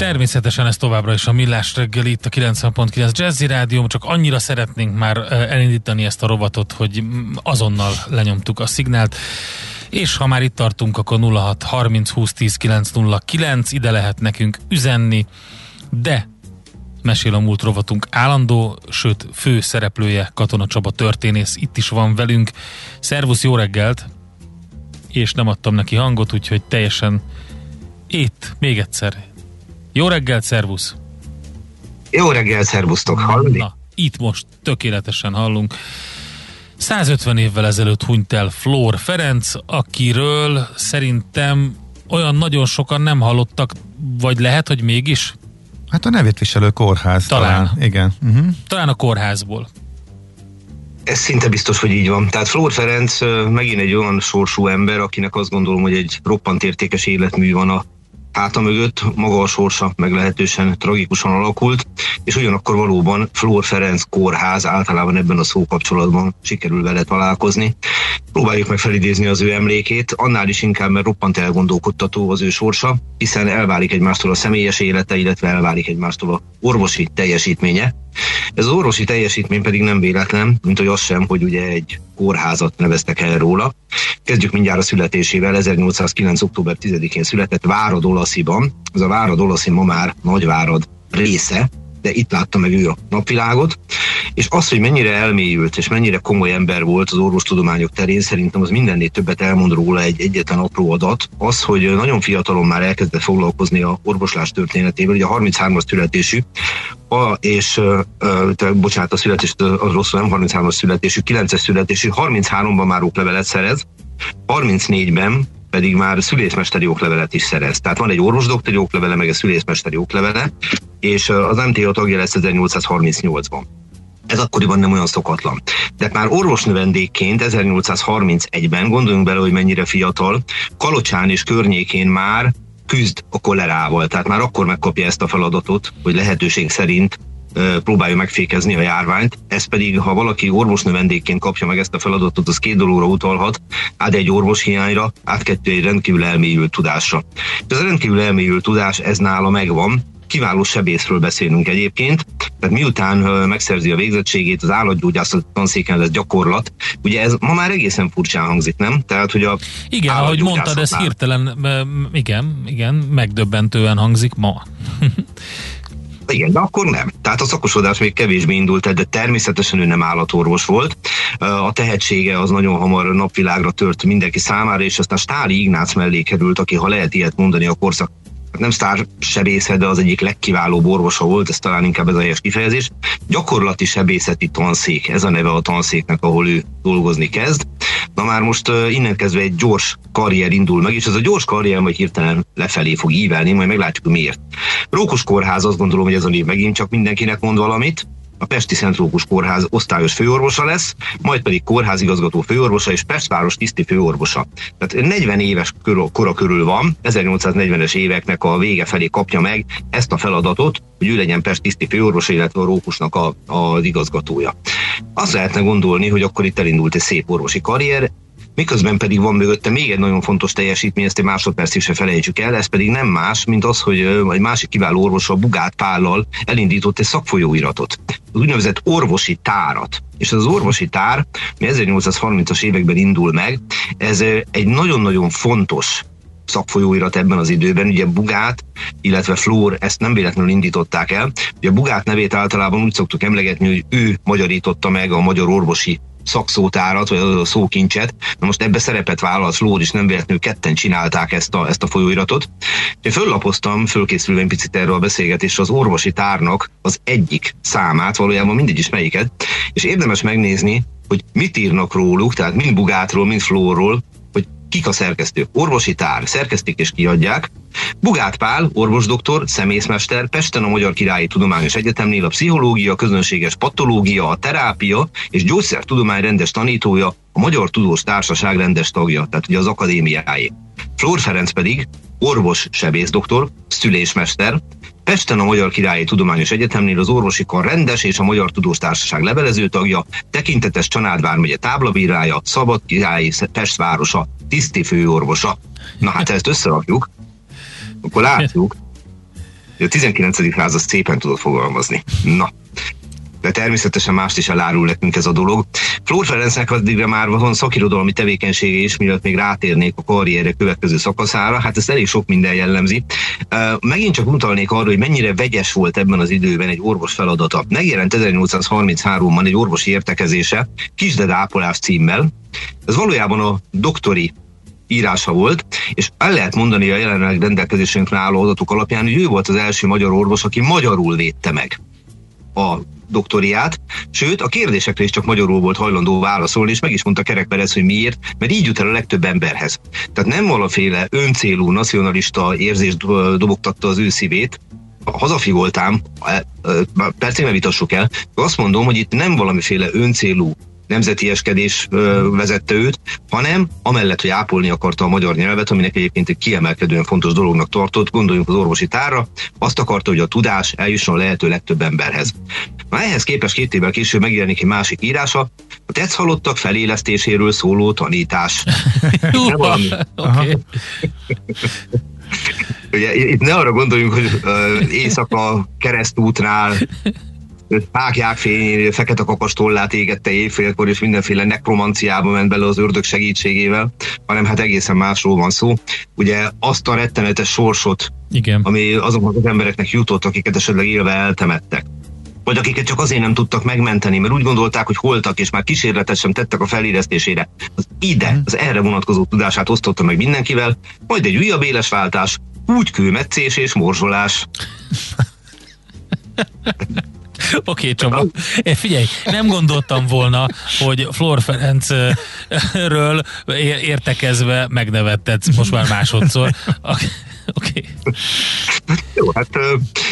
Természetesen ez továbbra is a Millás reggel itt a 90.9 Jazzy Rádió, csak annyira szeretnénk már elindítani ezt a rovatot, hogy azonnal lenyomtuk a szignált. És ha már itt tartunk, akkor 06 30 20 10 909, ide lehet nekünk üzenni, de mesél a múlt rovatunk állandó, sőt fő szereplője Katona Csaba történész itt is van velünk. Szervusz, jó reggelt! És nem adtam neki hangot, úgyhogy teljesen itt, még egyszer, jó reggelt, szervusz! Jó reggelt, szervusztok, hallani? Na, itt most tökéletesen hallunk. 150 évvel ezelőtt hunyt el Flór Ferenc, akiről szerintem olyan nagyon sokan nem hallottak, vagy lehet, hogy mégis? Hát a nevét viselő kórház talán. talán. Igen. Uh-huh. Talán a kórházból. Ez szinte biztos, hogy így van. Tehát Flór Ferenc megint egy olyan sorsú ember, akinek azt gondolom, hogy egy roppant értékes életmű van a háta mögött maga a sorsa meglehetősen tragikusan alakult, és ugyanakkor valóban Flór Ferenc kórház általában ebben a szókapcsolatban sikerül vele találkozni. Próbáljuk meg felidézni az ő emlékét, annál is inkább, mert roppant elgondolkodtató az ő sorsa, hiszen elválik egymástól a személyes élete, illetve elválik egymástól a orvosi teljesítménye. Ez az orvosi teljesítmény pedig nem véletlen, mint hogy az sem, hogy ugye egy kórházat neveztek el róla. Kezdjük mindjárt a születésével, 1809. október 10-én született Várad Olasziban. Ez a Várad Olaszi ma már Nagyvárad része, de itt látta meg ő a napvilágot, és az, hogy mennyire elmélyült és mennyire komoly ember volt az orvostudományok terén, szerintem az mindennél többet elmond róla egy egyetlen apró adat. Az, hogy nagyon fiatalon már elkezdett foglalkozni a orvoslás történetével, ugye a 33-as születésű, a, és uh, bocsánat, a születés az rosszul, nem 33-as születésű, 9-es születésű, 33-ban már oklevelet szerez, 34-ben pedig már szülészmesteri oklevelet is szerez. Tehát van egy orvosdoktori oklevele, meg egy szülészmesteri oklevele, és az MTA tagja lesz 1838-ban. Ez akkoriban nem olyan szokatlan. De már orvosnövendékként 1831-ben, gondoljunk bele, hogy mennyire fiatal, Kalocsán és környékén már küzd a kolerával, tehát már akkor megkapja ezt a feladatot, hogy lehetőség szerint próbálja megfékezni a járványt. Ez pedig, ha valaki orvosnövendékként kapja meg ezt a feladatot, az két dologra utalhat, át egy orvos hiányra, át kettő egy rendkívül elmélyült tudásra. Ez a rendkívül elmélyült tudás, ez nála megvan, kiváló sebészről beszélünk egyébként, tehát miután megszerzi a végzettségét, az állatgyógyászat tanszéken lesz gyakorlat, ugye ez ma már egészen furcsán hangzik, nem? Tehát, hogy a Igen, ahogy mondtad, ez hirtelen, igen, igen, megdöbbentően hangzik ma. Igen, de akkor nem. Tehát a szakosodás még kevésbé indult de természetesen ő nem állatorvos volt. A tehetsége az nagyon hamar napvilágra tört mindenki számára, és aztán Stáli Ignác mellé került, aki, ha lehet ilyet mondani, a korszak nem sztár sebészet, de az egyik legkiválóbb orvosa volt, ez talán inkább ez a helyes kifejezés. Gyakorlati sebészeti tanszék, ez a neve a tanszéknek, ahol ő dolgozni kezd. Na már most innen kezdve egy gyors karrier indul meg, és ez a gyors karrier majd hirtelen lefelé fog ívelni, majd meglátjuk miért. Rókus Kórház azt gondolom, hogy ez a név megint csak mindenkinek mond valamit a Pesti Szentrókus Kórház osztályos főorvosa lesz, majd pedig kórházigazgató főorvosa és Pestváros tiszti főorvosa. Tehát 40 éves kora körül van, 1840-es éveknek a vége felé kapja meg ezt a feladatot, hogy ő legyen Pest tiszti főorvosa, illetve a Rókusnak a, az igazgatója. Azt lehetne gondolni, hogy akkor itt elindult egy szép orvosi karrier, miközben pedig van mögötte még egy nagyon fontos teljesítmény, ezt egy másodpercig se felejtsük el, ez pedig nem más, mint az, hogy egy másik kiváló orvos a Bugát Pállal elindított egy szakfolyóiratot, az úgynevezett orvosi tárat. És az orvosi tár, mi 1830-as években indul meg, ez egy nagyon-nagyon fontos szakfolyóirat ebben az időben. Ugye Bugát, illetve Flór ezt nem véletlenül indították el. Ugye Bugát nevét általában úgy szoktuk emlegetni, hogy ő magyarította meg a magyar orvosi szakszótárat, vagy a szókincset. Na most ebbe szerepet vállalt Flór is, nem véletlenül ketten csinálták ezt a, ezt a folyóiratot. Én föllapoztam, fölkészülve egy picit erről a beszélgetésre, az orvosi tárnak az egyik számát, valójában mindegy is melyiket, és érdemes megnézni, hogy mit írnak róluk, tehát mind Bugátról, mind Flórról, Kik a szerkesztők? Orvosi tár, szerkesztik és kiadják. Bugát Pál, orvosdoktor, szemészmester, Pesten a Magyar Királyi Tudományos Egyetemnél a pszichológia, közönséges patológia, a terápia és gyógyszertudomány rendes tanítója, a Magyar Tudós Társaság rendes tagja, tehát ugye az akadémiáé. Flór Ferenc pedig orvos sebészdoktor, szülésmester, Pesten a Magyar Királyi Tudományos Egyetemnél az orvosi kar rendes és a Magyar Tudós Társaság levelező tagja, tekintetes Csanád vármegye táblabírája, Szabad Királyi Pest városa, tiszti főorvosa. Na hát ezt összerakjuk, akkor látjuk, hogy a 19. század szépen tudott fogalmazni. Na, de természetesen mást is elárul nekünk ez a dolog. Flór Ferencnek addigra már van szakirodalmi tevékenysége is, mielőtt még rátérnék a karrierje következő szakaszára, hát ezt elég sok minden jellemzi. Megint csak utalnék arra, hogy mennyire vegyes volt ebben az időben egy orvos feladata. Megjelent 1833-ban egy orvosi értekezése, Kisded ápolás címmel. Ez valójában a doktori írása volt, és el lehet mondani a jelenleg rendelkezésünkre álló adatok alapján, hogy ő volt az első magyar orvos, aki magyarul védte meg a doktoriát, sőt a kérdésekre is csak magyarul volt hajlandó válaszolni, és meg is mondta Kerek Perez, hogy miért, mert így jut el a legtöbb emberhez. Tehát nem valamiféle öncélú nacionalista érzés dobogtatta az ő szívét, hazafi voltám, percig ne vitassuk el, azt mondom, hogy itt nem valamiféle öncélú nemzetieskedés vezette őt, hanem amellett, hogy ápolni akarta a magyar nyelvet, aminek egyébként egy kiemelkedően fontos dolognak tartott, gondoljunk az orvosi tárra, azt akarta, hogy a tudás eljusson a lehető legtöbb emberhez. Na ehhez képest két évvel később megjelenik egy másik írása, a tetsz halottak felélesztéséről szóló tanítás. okay. Ugye, itt ne arra gondoljunk, hogy uh, éjszaka keresztútnál fákják fényén, fekete kakas tollát égette éjfélkor, és mindenféle nekromanciába ment bele az ördög segítségével, hanem hát egészen másról van szó. Ugye azt a rettenetes sorsot, Igen. ami azoknak az embereknek jutott, akiket esetleg élve eltemettek vagy akiket csak azért nem tudtak megmenteni, mert úgy gondolták, hogy holtak, és már kísérletet sem tettek a feléresztésére. Az ide, mhm. az erre vonatkozó tudását osztotta meg mindenkivel, majd egy újabb váltás, úgy kőmetszés és morzsolás. Oké, okay, Csaba. É, figyelj, nem gondoltam volna, hogy Flor Ferencről értekezve megnevetted most már másodszor. Oké. Okay. Jó, hát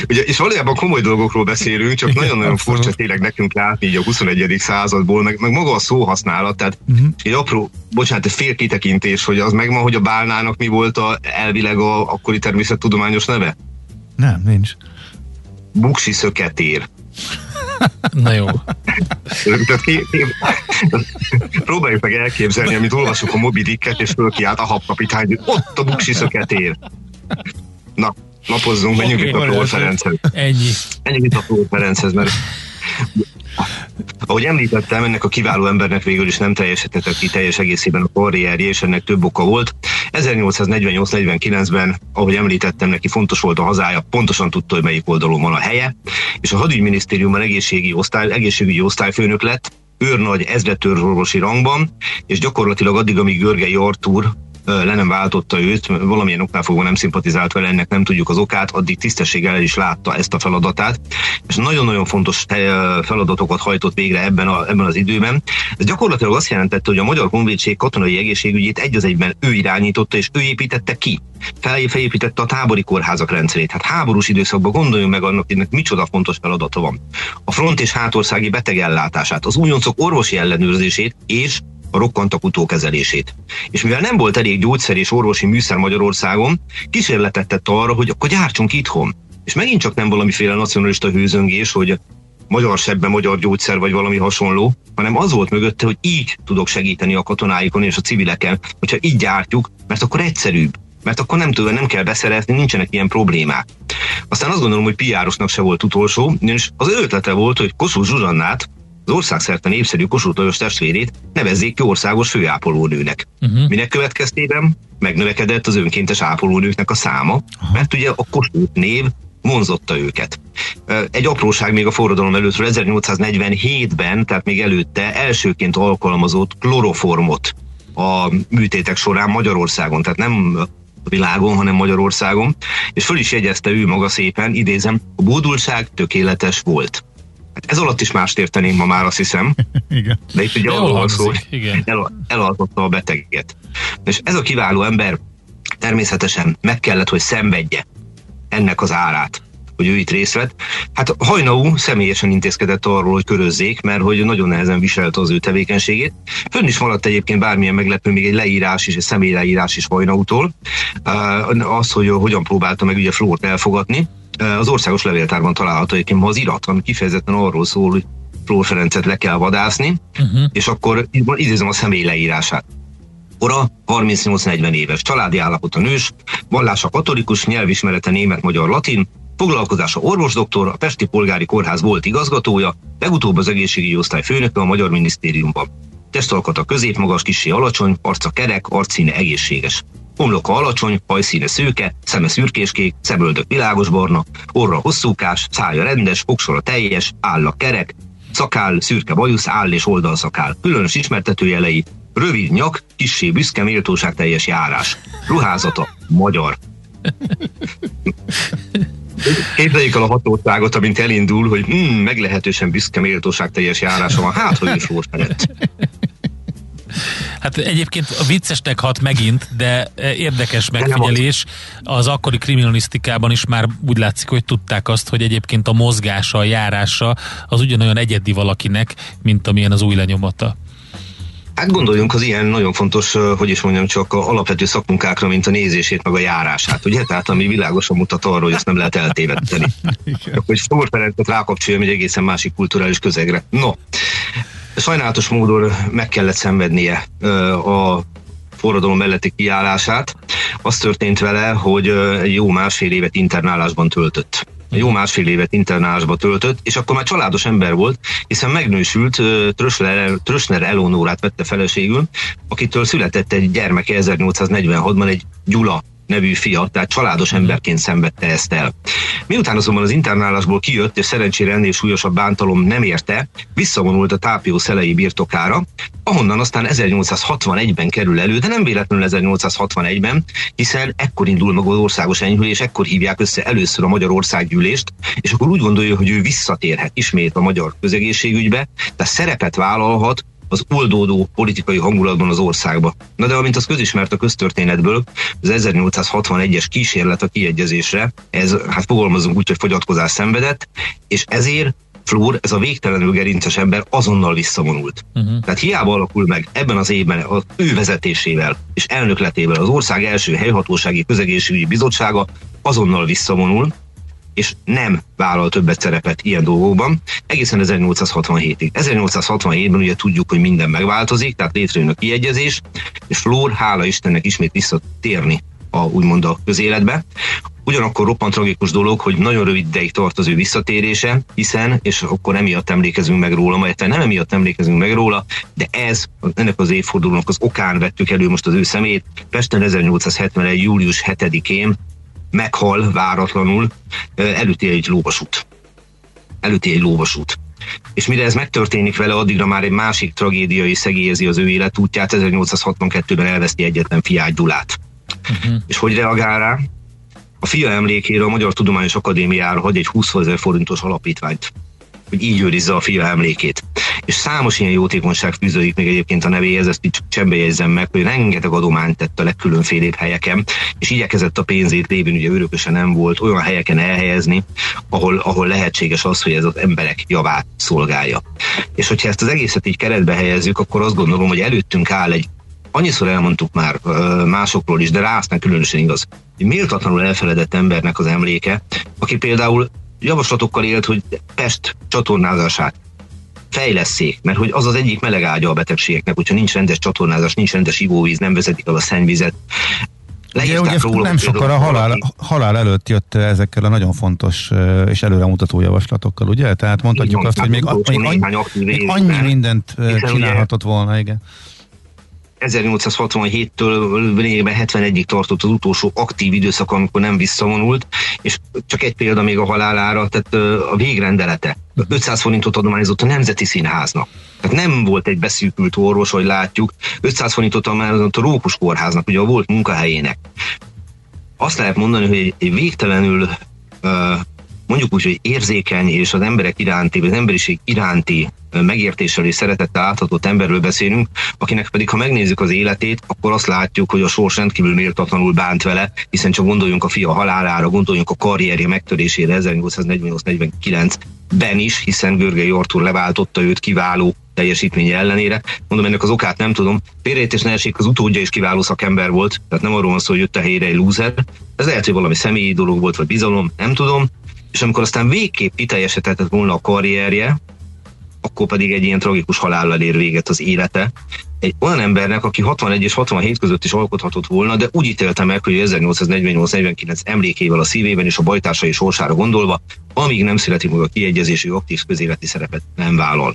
ugye, és valójában komoly dolgokról beszélünk, csak nagyon-nagyon furcsa tényleg nekünk látni így a 21. századból, meg, meg maga a szóhasználat, tehát uh-huh. egy apró, bocsánat, egy fél kitekintés, hogy az megvan, hogy a bálnának mi volt a, elvileg a akkori természettudományos neve? Nem, nincs. Buksi szöketér. Na jó. Próbáljuk meg elképzelni, amit olvasok a Moby Dicket, és fölkiált a habkapitány, hogy ott a buksi szöketér. Na, napozzunk, menjünk okay, itt a Ferenchez. Ennyi. Menjünk itt a Flór Ferenchez, mert ahogy említettem, ennek a kiváló embernek végül is nem teljesítette ki teljes egészében a karrierje, és ennek több oka volt. 1848-49-ben, ahogy említettem, neki fontos volt a hazája, pontosan tudta, hogy melyik oldalon van a helye, és a hadügyminisztériumban egészségügyi, osztály, egészségügyi osztályfőnök lett, őrnagy ezredtörzsorvosi rangban, és gyakorlatilag addig, amíg Görgei Artúr le nem váltotta őt, valamilyen oknál fogva nem szimpatizált vele, ennek nem tudjuk az okát, addig tisztességgel el is látta ezt a feladatát, és nagyon-nagyon fontos feladatokat hajtott végre ebben, a, ebben az időben. Ez gyakorlatilag azt jelentette, hogy a Magyar Honvédség katonai egészségügyét egy az egyben ő irányította, és ő építette ki. Felépítette a tábori kórházak rendszerét. Hát háborús időszakban gondoljunk meg annak, hogy micsoda fontos feladata van. A front és hátországi betegellátását, az újoncok orvosi ellenőrzését és a rokkantak utókezelését. És mivel nem volt elég gyógyszer és orvosi műszer Magyarországon, kísérletet tett arra, hogy akkor gyártsunk itthon. És megint csak nem valamiféle nacionalista hőzöngés, hogy magyar sebben magyar gyógyszer vagy valami hasonló, hanem az volt mögötte, hogy így tudok segíteni a katonáikon és a civileken, hogyha így gyártjuk, mert akkor egyszerűbb, mert akkor nem tudom, nem kell beszerezni, nincsenek ilyen problémák. Aztán azt gondolom, hogy piárosnak se volt utolsó, és az ötlete volt, hogy Kossuth Zsuzsannát, az országszerte népszerű Kossuth Lajos testvérét nevezzék ki országos főápolónőnek. Uh-huh. Minek következtében megnövekedett az önkéntes ápolónőknek a száma, uh-huh. mert ugye a Kossuth név vonzotta őket. Egy apróság még a forradalom előttről 1847-ben, tehát még előtte elsőként alkalmazott kloroformot a műtétek során Magyarországon, tehát nem a világon, hanem Magyarországon, és föl is jegyezte ő maga szépen, idézem, a bódulság tökéletes volt. Hát ez alatt is mást érteném ma már, azt hiszem. igen. De itt ugye arról van szó, hogy el, elaltotta a beteget. És ez a kiváló ember természetesen meg kellett, hogy szenvedje ennek az árát hogy ő itt részt vett. Hát Hajnau személyesen intézkedett arról, hogy körözzék, mert hogy nagyon nehezen viselte az ő tevékenységét. Fönn is maradt egyébként bármilyen meglepő, még egy leírás is, egy személyleírás is Hajnautól. Az, hogy hogyan próbálta meg ugye Flórt elfogadni. Az országos levéltárban található egyébként ma az irat, ami kifejezetten arról szól, hogy Flór Ferencet le kell vadászni, uh-huh. és akkor idézem a személy leírását. Kora 38-40 éves, családi állapota nős, vallása katolikus, nyelvismerete német-magyar latin, foglalkozása orvosdoktor, a Pesti Polgári Kórház volt igazgatója, legutóbb az egészségügyi osztály főnöke a Magyar Minisztériumban. Testalkata középmagas, kisé alacsony, arca kerek, arcszíne egészséges. Homloka alacsony, hajszíne szőke, szeme szürkéskék, szemöldök világosbarna, orra hosszúkás, szája rendes, oksora teljes, álla kerek, szakál, szürke bajusz, áll és oldalszakál. Különös ismertetőjelei, rövid nyak, kissé büszke, méltóság teljes járás. Ruházata, magyar. Képzeljük el a hatóságot, amint elindul, hogy hmm, meglehetősen büszke méltóság teljes járása van, hát, hogy is felett. Hát egyébként a viccesnek hat megint, de érdekes megfigyelés. Az akkori kriminalisztikában is már úgy látszik, hogy tudták azt, hogy egyébként a mozgása, a járása az ugyanolyan egyedi valakinek, mint amilyen az új lenyomata. Hát gondoljunk az ilyen nagyon fontos, hogy is mondjam, csak a alapvető szakmunkákra, mint a nézését, meg a járását, ugye? Tehát ami világosan mutat arra, hogy ezt nem lehet eltévedteni. hogy Stór Ferencet rákapcsoljam egy egészen másik kulturális közegre. No, sajnálatos módon meg kellett szenvednie a forradalom melletti kiállását. Az történt vele, hogy jó másfél évet internálásban töltött jó másfél évet internálásba töltött, és akkor már családos ember volt, hiszen megnősült, Trösner, Trösner Elonórát vette feleségül, akitől született egy gyermeke 1846-ban egy Gyula nevű fia, tehát családos emberként szenvedte ezt el. Miután azonban az internálásból kijött, és szerencsére ennél súlyosabb bántalom nem érte, visszavonult a tápió szelei birtokára, ahonnan aztán 1861-ben kerül elő, de nem véletlenül 1861-ben, hiszen ekkor indul meg az országos enyhülés, ekkor hívják össze először a Magyarországgyűlést, és akkor úgy gondolja, hogy ő visszatérhet ismét a magyar közegészségügybe, tehát szerepet vállalhat az oldódó politikai hangulatban az országba. Na de amint az közismert a köztörténetből, az 1861-es kísérlet a kiegyezésre, ez hát fogalmazunk úgy, hogy fogyatkozás szenvedett, és ezért Flór, ez a végtelenül gerinces ember azonnal visszavonult. Uh-huh. Tehát hiába alakul meg ebben az évben az ő vezetésével és elnökletével az ország első helyhatósági közegészségügyi bizottsága azonnal visszavonul, és nem vállal többet szerepet ilyen dolgokban, egészen 1867-ig. 1867-ben ugye tudjuk, hogy minden megváltozik, tehát létrejön a kiegyezés, és Flór, hála Istennek ismét visszatérni a, úgymond a közéletbe. Ugyanakkor roppant tragikus dolog, hogy nagyon rövid ideig tart az ő visszatérése, hiszen, és akkor emiatt emlékezünk meg róla, majd nem emiatt emlékezünk meg róla, de ez, ennek az évfordulónak az okán vettük elő most az ő szemét. Pesten 1871. július 7-én meghal váratlanul, előtti egy lóvasút. Előtti egy lóvasút. És mire ez megtörténik vele, addigra már egy másik tragédia is szegélyezi az ő életútját, 1862-ben elveszti egyetlen fiát Gyulát. Uh-huh. És hogy reagál rá? A fia emlékére a Magyar Tudományos Akadémiára hagy egy 20 ezer forintos alapítványt hogy így őrizze a fia emlékét. És számos ilyen jótékonyság fűződik még egyébként a nevéhez, ezt így csembe jegyzem meg, hogy rengeteg adományt tett a legkülönfélébb helyeken, és igyekezett a pénzét lévén, ugye örökösen nem volt, olyan helyeken elhelyezni, ahol, ahol lehetséges az, hogy ez az emberek javát szolgálja. És hogyha ezt az egészet így keretbe helyezzük, akkor azt gondolom, hogy előttünk áll egy annyiszor elmondtuk már másokról is, de rá aztán különösen igaz, egy méltatlanul elfeledett embernek az emléke, aki például javaslatokkal élt, hogy Pest csatornázását fejleszék, mert hogy az az egyik meleg ágya a betegségeknek, hogyha nincs rendes csatornázás, nincs rendes ivóvíz, nem vezetik el a szennyvizet. Ugye, ugye róla, nem sokkal a halál, halál előtt jött ezekkel a nagyon fontos és előremutató javaslatokkal, ugye? Tehát mondhatjuk azt, hogy még, még, annyi, még annyi mindent csinálhatott volna, igen. 1867-től lényegében 71-ig tartott az utolsó aktív időszak, amikor nem visszavonult, és csak egy példa még a halálára, tehát a végrendelete. 500 forintot adományozott a Nemzeti Színháznak. Tehát nem volt egy beszűkült orvos, hogy látjuk, 500 forintot adományozott a Rókus Kórháznak, ugye a volt munkahelyének. Azt lehet mondani, hogy egy végtelenül mondjuk úgy, hogy érzékeny és az emberek iránti, vagy az emberiség iránti megértéssel és szeretettel áthatott emberről beszélünk, akinek pedig, ha megnézzük az életét, akkor azt látjuk, hogy a sors rendkívül méltatlanul bánt vele, hiszen csak gondoljunk a fia halálára, gondoljunk a karrierje megtörésére 1848-49-ben is, hiszen Görgei Artur leváltotta őt kiváló teljesítménye ellenére. Mondom, ennek az okát nem tudom. Félrejtés ne esik, az utódja is kiváló szakember volt, tehát nem arról van szó, hogy jött a helyre egy lúzer. Ez lehet, hogy valami személyi dolog volt, vagy bizalom, nem tudom és amikor aztán végképp kiteljesedhetett volna a karrierje, akkor pedig egy ilyen tragikus halállal ér véget az élete. Egy olyan embernek, aki 61 és 67 között is alkothatott volna, de úgy ítélte meg, hogy 1848-49 emlékével a szívében és a bajtársai sorsára gondolva, amíg nem születik meg a kiegyezésű aktív közéleti szerepet nem vállal.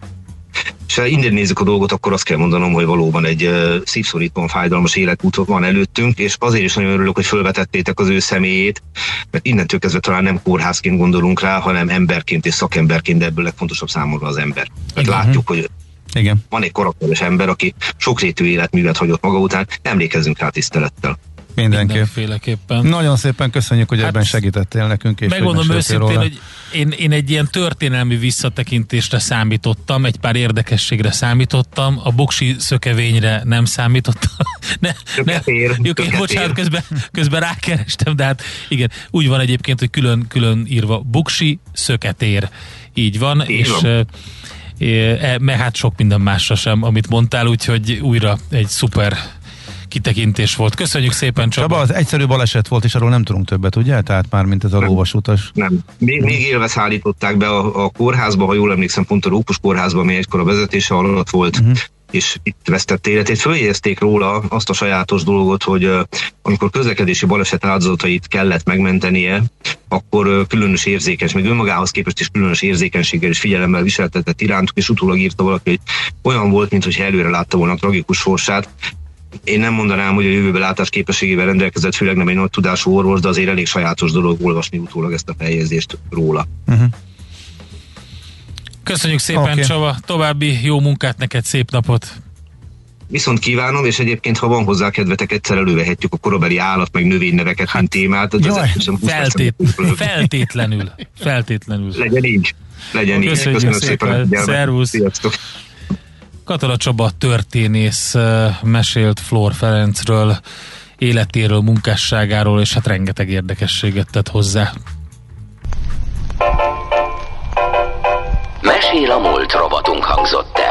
És ha innen nézzük a dolgot, akkor azt kell mondanom, hogy valóban egy szívszorítóan fájdalmas életút van előttünk, és azért is nagyon örülök, hogy felvetettétek az ő személyét, mert innentől kezdve talán nem kórházként gondolunk rá, hanem emberként és szakemberként, de ebből legfontosabb számomra az ember. Mert látjuk, hogy igen. Van egy karakteres ember, aki sokrétű életművet hagyott maga után, emlékezzünk rá tisztelettel. Mindenképp. Mindenféleképpen. Nagyon szépen köszönjük, hogy hát ebben segítettél nekünk. És megmondom őszintén, róla. hogy én, én egy ilyen történelmi visszatekintésre számítottam, egy pár érdekességre számítottam, a boksi szökevényre nem számítottam. ne, ne, jó, én bocsánat, közben, közben rákerestem, de hát igen, úgy van egyébként, hogy külön, külön írva boksi szöketér. Így van, Így és van. E, e, hát sok minden másra sem, amit mondtál, úgyhogy újra egy szuper kitekintés volt. Köszönjük szépen, Csaba. Csaba, az egyszerű baleset volt, és arról nem tudunk többet, ugye? Tehát már, mint ez a lóvasutas. Nem. Még, még élve szállították be a, a kórházba, ha jól emlékszem, pont a Rókus kórházba, ami egykor a vezetése alatt volt. Uh-huh és itt vesztette életét. Följegyezték róla azt a sajátos dolgot, hogy amikor közlekedési baleset áldozatait kellett megmentenie, akkor különös érzékeny, még önmagához képest is különös érzékenységgel és figyelemmel viseltetett irántuk, és utólag írta valaki, hogy olyan volt, mintha előre látta volna a tragikus sorsát, én nem mondanám, hogy a jövőben látás képességével rendelkezett, főleg nem egy nagy tudású orvos, de azért elég sajátos dolog olvasni utólag ezt a feljegyzést róla. Uh-huh. Köszönjük szépen, okay. Csaba, további jó munkát neked, szép napot! Viszont kívánom, és egyébként, ha van hozzá kedvetek, egyszer elővehetjük a korabeli állat meg növényneveket, hát, mint témát. Jaj, feltét, feltétlenül, feltétlenül. Legyen így. Legyen Köszönjük így. Köszönöm szépen. szépen. Szervusz. Sziasztok. Katala Csaba történész mesélt Flor Ferencről, életéről, munkásságáról, és hát rengeteg érdekességet tett hozzá. Mesél a múlt robotunk hangzott.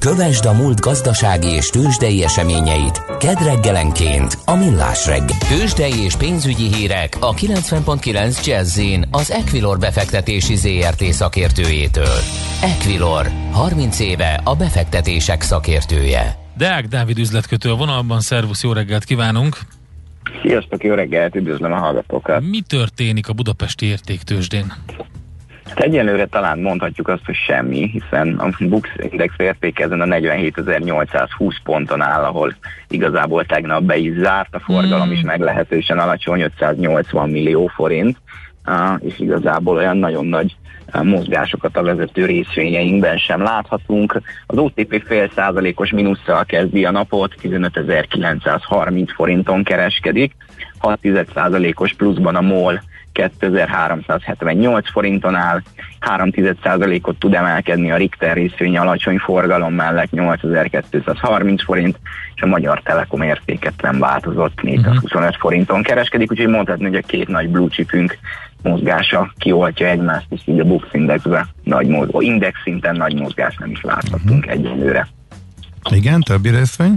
Kövesd a múlt gazdasági és tőzsdei eseményeit kedd reggelenként a Millás reggel. Tőzsdei és pénzügyi hírek a 90.9 jazz az Equilor befektetési ZRT szakértőjétől. Equilor, 30 éve a befektetések szakértője. Deák Dávid üzletkötő a vonalban, szervusz, jó reggelt kívánunk! Sziasztok, jó reggelt, üdvözlöm a hallgatókat! Mi történik a budapesti értéktősdén? Hát egyelőre talán mondhatjuk azt, hogy semmi, hiszen a Bux Index érték ezen a 47.820 ponton áll, ahol igazából tegnap be is zárt, a forgalom mm. is meglehetősen alacsony, 580 millió forint, és igazából olyan nagyon nagy mozgásokat a vezető részvényeinkben sem láthatunk. Az OTP fél százalékos mínusszal kezdi a napot, 15.930 forinton kereskedik, 6 százalékos pluszban a MOL 2378 forinton áll, 3,1%-ot tud emelkedni a Richter részvény alacsony forgalom mellett 8230 forint, és a Magyar Telekom értéketlen változott 425 uh-huh. forinton kereskedik, úgyhogy mondhatni, hogy a két nagy blue chipünk mozgása kioltja egymást, és így a Bux Indexbe nagy mozgó, index szinten nagy mozgás nem is láthatunk uh-huh. egyelőre. Igen, többi részvény?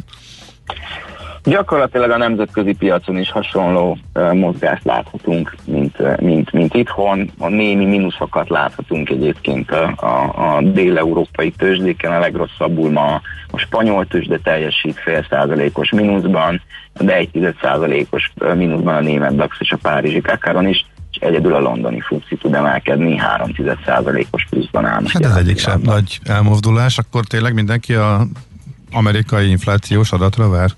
Gyakorlatilag a nemzetközi piacon is hasonló uh, mozgást láthatunk, mint, mint, mint itthon. A némi mínuszokat láthatunk egyébként a, a, a dél-európai tőzsdéken, a legrosszabbul ma a spanyol tőzsde teljesít fél százalékos mínuszban, de egy százalékos mínuszban a német DAX és a párizsi Kakaron is, és egyedül a londoni FUCI tud emelkedni 3 százalékos pluszban áll. Hát ez egyik sem nagy elmozdulás, akkor tényleg mindenki a amerikai inflációs adatra vár?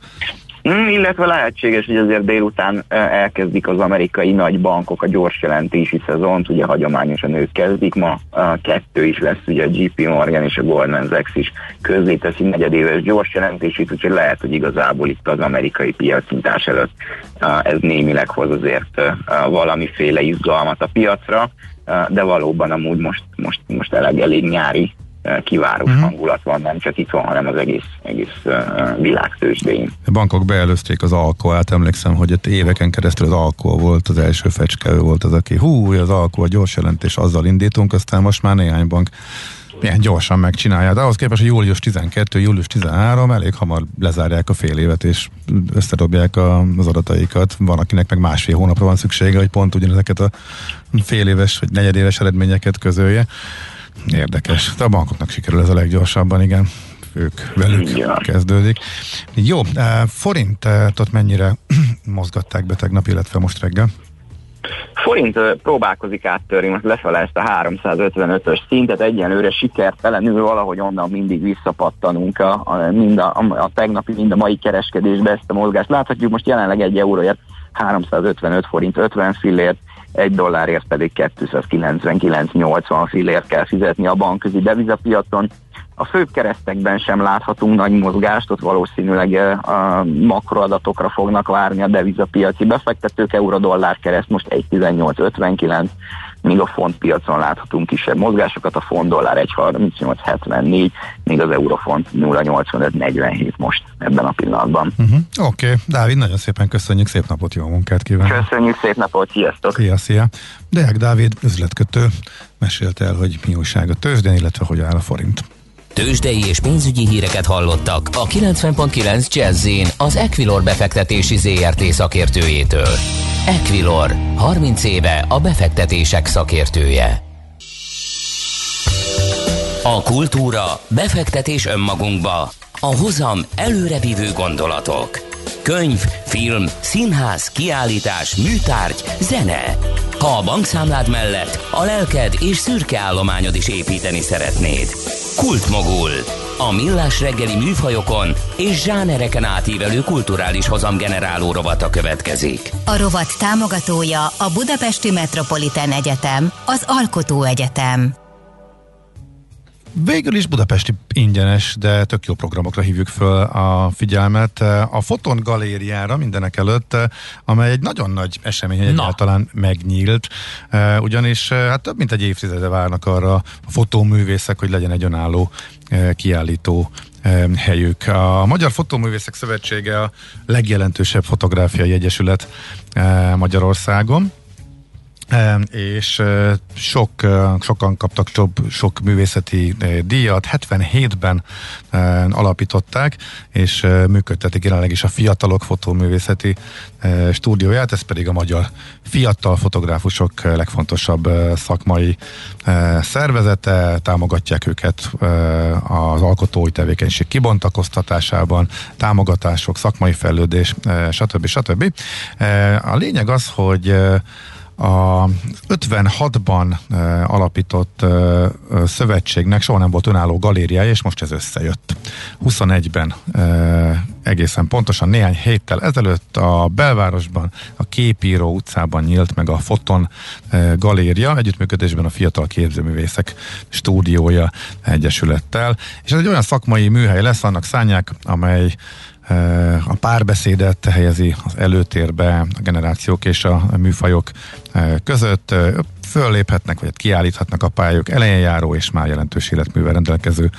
Mm, illetve lehetséges, hogy azért délután elkezdik az amerikai nagy bankok a gyors jelentési szezont, ugye hagyományosan ők kezdik, ma kettő is lesz, ugye a JP Morgan és a Goldman Sachs is közzéteszi negyedéves gyors jelentését, úgyhogy lehet, hogy igazából itt az amerikai piacintás előtt ez némileg hoz azért valamiféle izgalmat a piacra, de valóban amúgy most, most, most elég, elég nyári kivárós uh-huh. hangulat van, nem csak itt van, hanem az egész, egész világ tőzsdén. A bankok beelőzték az alkoholt, emlékszem, hogy ott éveken keresztül az alkohol volt, az első fecske, ő volt az, aki hú, az alkohol, gyors jelentés, azzal indítunk, aztán most már néhány bank milyen gyorsan megcsinálja. De ahhoz képest, hogy július 12, július 13, elég hamar lezárják a fél évet, és összedobják a, az adataikat. Van, akinek meg másfél hónapra van szüksége, hogy pont ugyanezeket a fél éves vagy negyedéves eredményeket közölje. Érdekes. De a bankoknak sikerül ez a leggyorsabban, igen. Ők velük ja. kezdődik. Jó, eh, forintot mennyire mozgatták be tegnap, illetve most reggel? Forint eh, próbálkozik áttörni most lefele ezt a 355-ös szintet, egyenlőre sikertelenül valahogy onnan mindig visszapattanunk a, a, mind a, a, a tegnapi, mind a mai kereskedésbe ezt a mozgást. Láthatjuk most jelenleg egy euróért 355 forint 50 fillért, egy dollárért pedig 299,80 fillért kell fizetni a bankközi devizapiacon. A főbb keresztekben sem láthatunk nagy mozgást, ott valószínűleg a makroadatokra fognak várni a devizapiaci befektetők, euró-dollár kereszt most 1,1859, míg a font piacon láthatunk kisebb mozgásokat, a font dollár 1,3874, míg az eurofont 0,8547 most ebben a pillanatban. Uh-huh. Oké, okay. Dávid, nagyon szépen köszönjük, szép napot, jó munkát kívánok! Köszönjük, szép napot, sziasztok! Szia, szia! Deák Dávid, üzletkötő, mesélte el, hogy mi újság a tőzsdén, illetve hogy áll a forint. Tőzsdei és pénzügyi híreket hallottak a 90.9 jazz az Equilor befektetési ZRT szakértőjétől. Equilor, 30 éve a befektetések szakértője. A kultúra, befektetés önmagunkba, a hozam előrevívő gondolatok. Könyv, film, színház, kiállítás, műtárgy, zene. Ha a bankszámlád mellett a lelked és szürke állományod is építeni szeretnéd. Kultmogul. A millás reggeli műfajokon és zsánereken átívelő kulturális hozamgeneráló rovata következik. A rovat támogatója a Budapesti Metropolitán Egyetem, az Alkotó Egyetem. Végül is budapesti ingyenes, de tök jó programokra hívjuk föl a figyelmet. A Foton galériára mindenek előtt, amely egy nagyon nagy esemény, hogy egyáltalán megnyílt, ugyanis hát több mint egy évtizede várnak arra a fotóművészek, hogy legyen egy önálló kiállító helyük. A Magyar Fotóművészek Szövetsége a legjelentősebb fotográfiai egyesület Magyarországon és sok, sokan kaptak sok, sok művészeti díjat. 77-ben alapították, és működtetik jelenleg is a Fiatalok Fotóművészeti stúdióját, ez pedig a magyar fiatal fotográfusok legfontosabb szakmai szervezete, támogatják őket az alkotói tevékenység kibontakoztatásában, támogatások, szakmai fejlődés, stb. stb. A lényeg az, hogy a 56-ban e, alapított szövetségnek soha nem volt önálló galériája, és most ez összejött. 21-ben e, egészen pontosan néhány héttel ezelőtt a belvárosban, a Képíró utcában nyílt meg a Foton galéria, együttműködésben a Fiatal Képzőművészek stúdiója egyesülettel, és ez egy olyan szakmai műhely lesz, annak szányák, amely a párbeszédet helyezi az előtérbe a generációk és a műfajok között. Fölléphetnek, vagy kiállíthatnak a pályok elején járó és már jelentős életművel rendelkező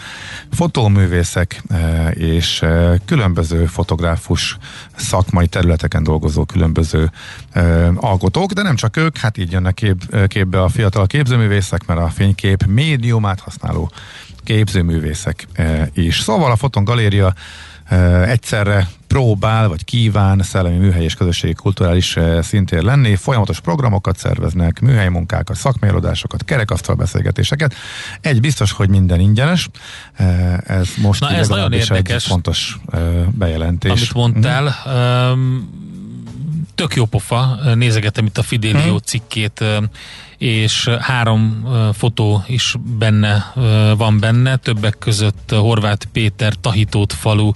fotóművészek és különböző fotográfus szakmai területeken dolgozó különböző alkotók, de nem csak ők, hát így jönnek kép, képbe a fiatal képzőművészek, mert a fénykép médiumát használó képzőművészek is. Szóval a Foton Galéria egyszerre próbál, vagy kíván szellemi műhely és közösségi kulturális szintér lenni, folyamatos programokat szerveznek, műhely munkákat, szakmélódásokat, kerekasztal beszélgetéseket. Egy biztos, hogy minden ingyenes. Ez most Na, ez nagyon érdekes. egy fontos bejelentés. Amit mondtál, hmm tök jó pofa, nézegetem itt a Fidelio hmm. cikkét, és három fotó is benne van benne, többek között Horváth Péter Tahitót falu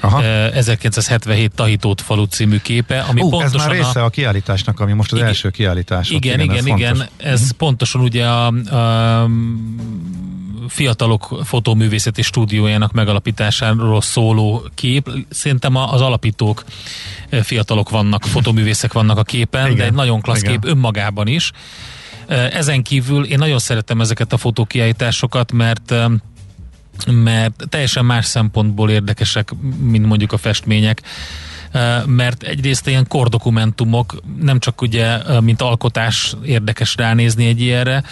Aha. 1977 Tahitót falu című képe, ami uh, pontosan ez már része a, a kiállításnak, ami most az igen, első kiállítás. Igen, igen, igen, igen, ez uh-huh. pontosan ugye a, a fiatalok fotóművészeti stúdiójának megalapításáról szóló kép. Szerintem az alapítók fiatalok vannak, fotóművészek vannak a képen, Igen. de egy nagyon klassz Igen. kép önmagában is. Ezen kívül én nagyon szeretem ezeket a fotókiállításokat, mert mert teljesen más szempontból érdekesek, mint mondjuk a festmények mert egyrészt ilyen kordokumentumok, nem csak ugye, mint alkotás érdekes ránézni egy ilyenre,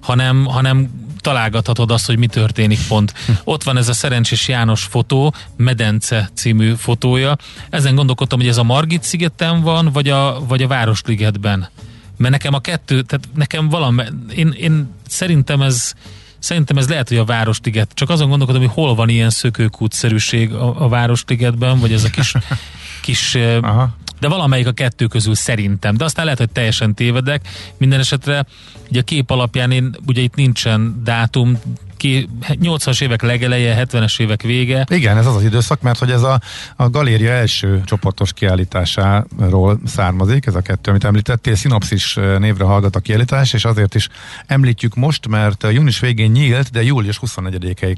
hanem, hanem találgathatod azt, hogy mi történik pont. Ott van ez a Szerencsés János fotó, Medence című fotója. Ezen gondolkodtam, hogy ez a Margit szigeten van, vagy a, vagy a Városligetben. Mert nekem a kettő, tehát nekem valami, én, én szerintem ez Szerintem ez lehet, hogy a Városliget. Csak azon gondolkodom, hogy hol van ilyen szökőkútszerűség a, a Városligetben, vagy ez a kis, kis Aha de valamelyik a kettő közül szerintem, de aztán lehet, hogy teljesen tévedek. Minden esetre ugye a kép alapján én, ugye itt nincsen dátum, 80-as évek legeleje, 70-es évek vége. Igen, ez az az időszak, mert hogy ez a, a galéria első csoportos kiállításáról származik, ez a kettő, amit említettél, Szinopszis névre hallgat a kiállítás, és azért is említjük most, mert június végén nyílt, de július 24-ig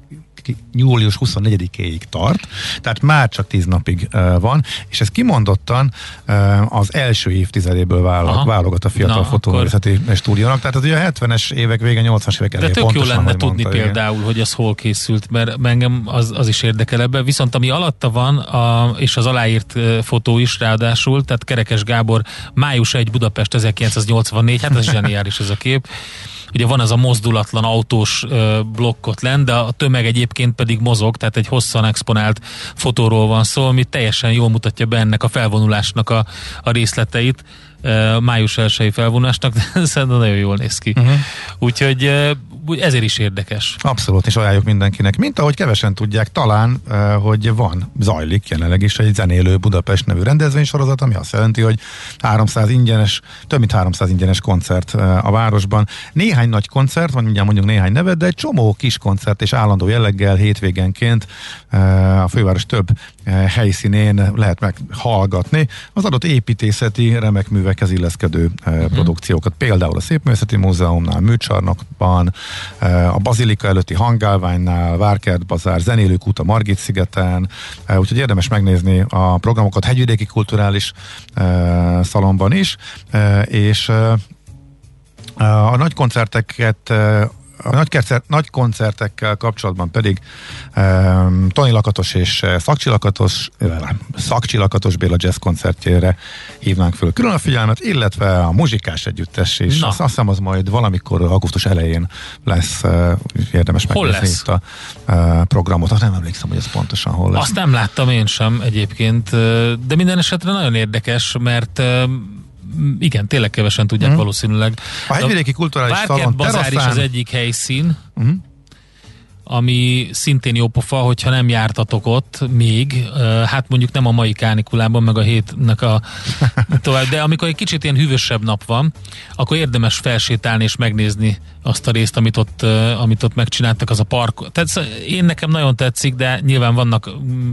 július 24-ig tart, tehát már csak 10 napig van, és ez kimondottan az első évtizedéből válogat, válogat a fiatal fotóművészeti akkor... stúdiónak, tehát az ugye a 70-es évek vége, 80-as évek elejé. De tök jó lenne tudni mondta, például, igen. hogy ez hol készült, mert engem az, az is érdekel ebbe. Viszont ami alatta van, a, és az aláírt fotó is ráadásul, tehát Kerekes Gábor, május 1 Budapest 1984, hát ez zseniális ez a kép ugye van ez a mozdulatlan autós blokkot lent, de a tömeg egyébként pedig mozog, tehát egy hosszan exponált fotóról van szó, ami teljesen jól mutatja be ennek a felvonulásnak a, a részleteit május 1 felvonásnak, de szerintem nagyon jól néz ki. Uh-huh. Úgyhogy ezért is érdekes. Abszolút, és ajánljuk mindenkinek. Mint ahogy kevesen tudják, talán, hogy van, zajlik jelenleg is egy zenélő Budapest nevű rendezvénysorozat, ami azt jelenti, hogy 300 ingyenes, több mint 300 ingyenes koncert a városban. Néhány nagy koncert, van mindjárt mondjuk néhány nevet, de egy csomó kis koncert és állandó jelleggel hétvégenként a főváros több helyszínén lehet meghallgatni az adott építészeti remek művekhez illeszkedő uh-huh. produkciókat. Például a Szépművészeti Múzeumnál, Műcsarnokban, a Bazilika előtti hangálványnál, Várkert Bazár, Zenélők út a Margit szigeten, úgyhogy érdemes megnézni a programokat hegyvidéki kulturális szalomban is, és a nagy koncerteket a nagy, koncert, nagy koncertekkel kapcsolatban pedig um, Tony Lakatos és eh, Szakcsi Lakatos, Szakcsi Lakatos Béla jazz koncertjére hívnánk föl külön a figyelmet, illetve a muzsikás együttes is. Azt, azt hiszem az majd valamikor augusztus elején lesz uh, érdemes megnézni itt a uh, programot. Azt nem emlékszem, hogy ez pontosan hol lesz. Azt nem láttam én sem egyébként, de minden esetre nagyon érdekes, mert igen, tényleg kevesen tudják mm. valószínűleg. A hegyvidéki kulturális szalon Bazár is az egyik helyszín. Mm ami szintén jó pofa, hogyha nem jártatok ott még, hát mondjuk nem a mai kánikulában, meg a hétnek a tovább, de amikor egy kicsit ilyen hűvösebb nap van, akkor érdemes felsétálni és megnézni azt a részt, amit ott, amit ott megcsináltak, az a park. Tehát én nekem nagyon tetszik, de nyilván vannak mm,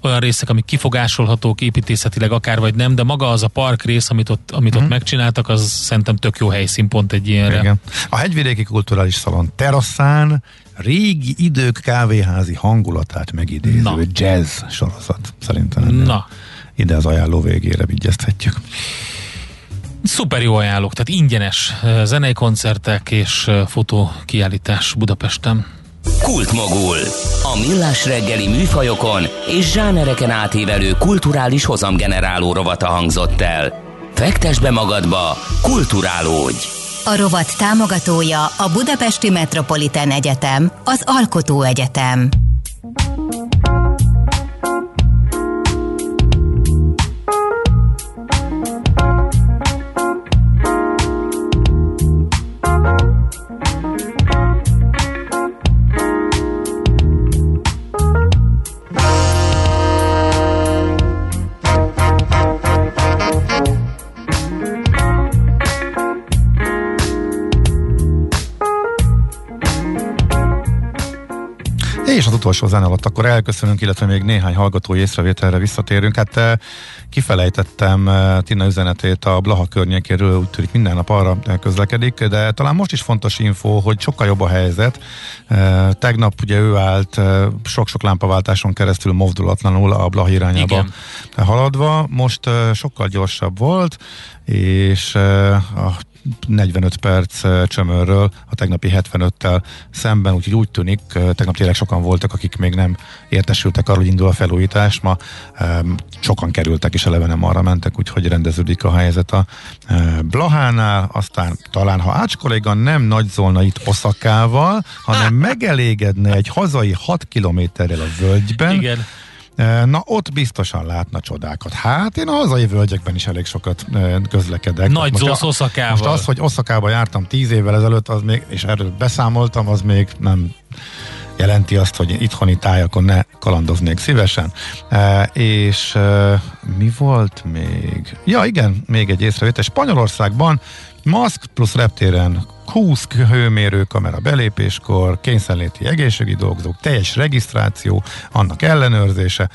olyan részek, amik kifogásolhatók építészetileg akár vagy nem, de maga az a park rész, amit ott, amit mm-hmm. ott mhm. megcsináltak, az szerintem tök jó helyszín pont egy ilyenre. Igen. A hegyvidéki kulturális szalon teraszán régi idők kávéházi hangulatát megidéző Na. jazz sorozat szerintem. Na. Ide az ajánló végére vigyezthetjük. Szuper jó ajánlók, tehát ingyenes zenei koncertek és fotókiállítás Budapesten. Kultmogul. A millás reggeli műfajokon és zsánereken átívelő kulturális hozamgeneráló rovata hangzott el. Fektes be magadba, kulturálódj! A rovat támogatója a Budapesti Metropolitán Egyetem, az Alkotó Egyetem. És az utolsó zene alatt akkor elköszönünk, illetve még néhány hallgatói észrevételre visszatérünk. Hát eh, kifelejtettem eh, Tina üzenetét a Blaha környékéről, úgy tűnik minden nap arra közlekedik, de talán most is fontos info, hogy sokkal jobb a helyzet. Eh, tegnap ugye ő állt sok-sok lámpaváltáson keresztül mozdulatlanul a Blaha irányába Igen. haladva, most sokkal gyorsabb volt, és a 45 perc csömörről a tegnapi 75-tel szemben, úgyhogy úgy tűnik, tegnap tényleg sokan voltak, akik még nem értesültek arról, hogy indul a felújítás, ma sokan kerültek és eleve nem arra mentek, úgyhogy rendeződik a helyzet a Blahánál, aztán talán ha Ács kolléga nem nagyzolna itt Oszakával, hanem megelégedne egy hazai 6 kilométerrel a völgyben, Igen Na, ott biztosan látna csodákat. Hát én a hazai völgyekben is elég sokat közlekedek. Nagy most, Zósz Oszakával. Most az, hogy Oszakába jártam tíz évvel ezelőtt, az még, és erről beszámoltam, az még nem jelenti azt, hogy itthoni tájakon ne kalandoznék szívesen. E, és e, mi volt még? Ja, igen, még egy észrevétel. Spanyolországban maszk plusz reptéren 20 hőmérőkamera belépéskor, kényszerléti egészségügyi dolgozók, teljes regisztráció, annak ellenőrzése.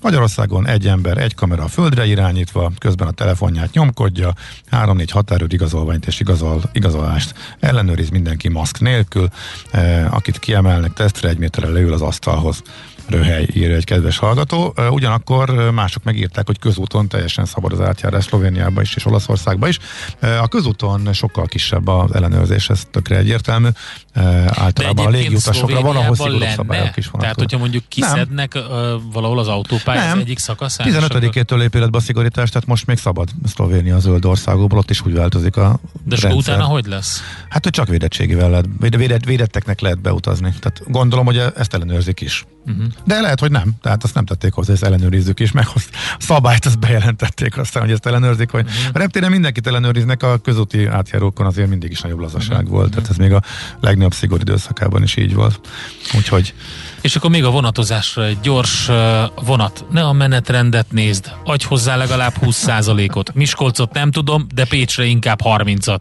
Magyarországon egy ember, egy kamera a földre irányítva, közben a telefonját nyomkodja, 3-4 határőr igazolványt és igazol, igazolást ellenőriz mindenki maszk nélkül, eh, akit kiemelnek tesztre, egy méterre leül az asztalhoz röhely, írja egy kedves hallgató. Ugyanakkor mások megírták, hogy közúton teljesen szabad az átjárás Szlovéniába is és Olaszországba is. A közúton sokkal kisebb az ellenőrzés, ez tökre egyértelmű. Általában a légiutasokra van, ahol szigorúbb szabályok is vannak. Tehát, hogyha mondjuk kiszednek nem. valahol az autópálya egyik szakaszán? 15-től lép életbe a szigorítás, tehát most még szabad Szlovénia zöld országokból, ott is úgy változik a De rendszer. utána hogy lesz? Hát, hogy csak védettségével lehet, védett, védetteknek lehet beutazni. Tehát gondolom, hogy ezt ellenőrzik is. Uh-huh. De lehet, hogy nem. Tehát azt nem tették hozzá, ezt ellenőrizzük is, meg azt szabályt azt bejelentették aztán, hogy ezt ellenőrzik. Hogy uh-huh. A reptéren mindenkit ellenőriznek, a közúti átjárókon azért mindig is nagyobb lazaság uh-huh. volt. Tehát ez még a legnagyobb szigorú időszakában is így volt. Úgyhogy és akkor még a vonatozásra egy gyors vonat. Ne a menetrendet nézd, adj hozzá legalább 20%-ot. Miskolcot nem tudom, de Pécsre inkább 30-at.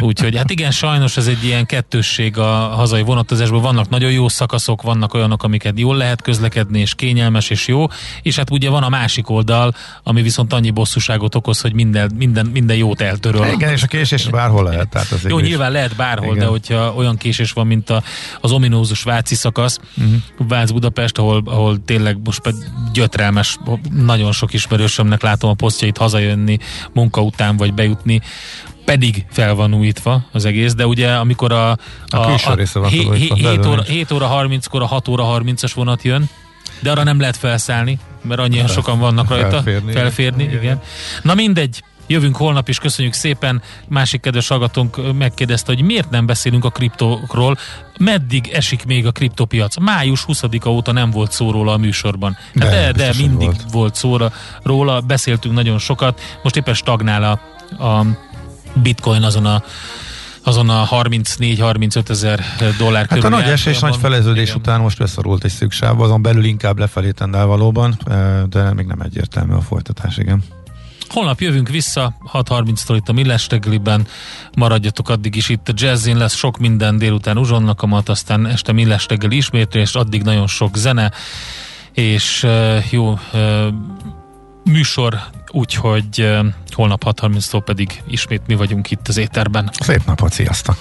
Úgyhogy hát igen, sajnos ez egy ilyen kettősség a hazai vonatozásban. Vannak nagyon jó szakaszok, vannak olyanok, amiket jól lehet közlekedni, és kényelmes, és jó. És hát ugye van a másik oldal, ami viszont annyi bosszúságot okoz, hogy minden, minden, minden jót eltöröl. Igen, és a késés bárhol lehet. Tehát az jó, nyilván lehet bárhol, igen. de hogyha olyan késés van, mint a, az ominózus Váci szakasz, uh-huh. Vác-Budapest, ahol, ahol tényleg most gyötrelmes, nagyon sok ismerősömnek látom a posztjait hazajönni munka után, vagy bejutni, pedig fel van újítva az egész, de ugye amikor a, a, a, a része van 7 óra, 7 óra 30-kor a 6 óra 30-as vonat jön, de arra nem lehet felszállni, mert annyian sokan vannak rajta. Felférni. felférni igen. igen. Na mindegy, Jövünk holnap is, köszönjük szépen. Másik kedves hallgatónk megkérdezte, hogy miért nem beszélünk a kriptokról, meddig esik még a kriptopiac. Május 20-a óta nem volt szó róla a műsorban. De, hát de, de mindig volt, volt szó róla, beszéltünk nagyon sokat, most éppen stagnál a, a bitcoin azon a azon a 34-35 ezer dollár Hát a nagy esés, nagy feleződés igen. után most beszorult egy szüksáv, azon belül inkább lefelé tendál valóban, de még nem egyértelmű a folytatás, igen. Holnap jövünk vissza, 6.30-tól itt a Millás reggeliben, maradjatok addig is itt a Jazzin, lesz sok minden délután uzsonnakamat, aztán este Millás reggeli ismétlés, addig nagyon sok zene, és jó műsor, úgyhogy holnap 6.30-tól pedig ismét mi vagyunk itt az éterben. Szép napot, sziasztok!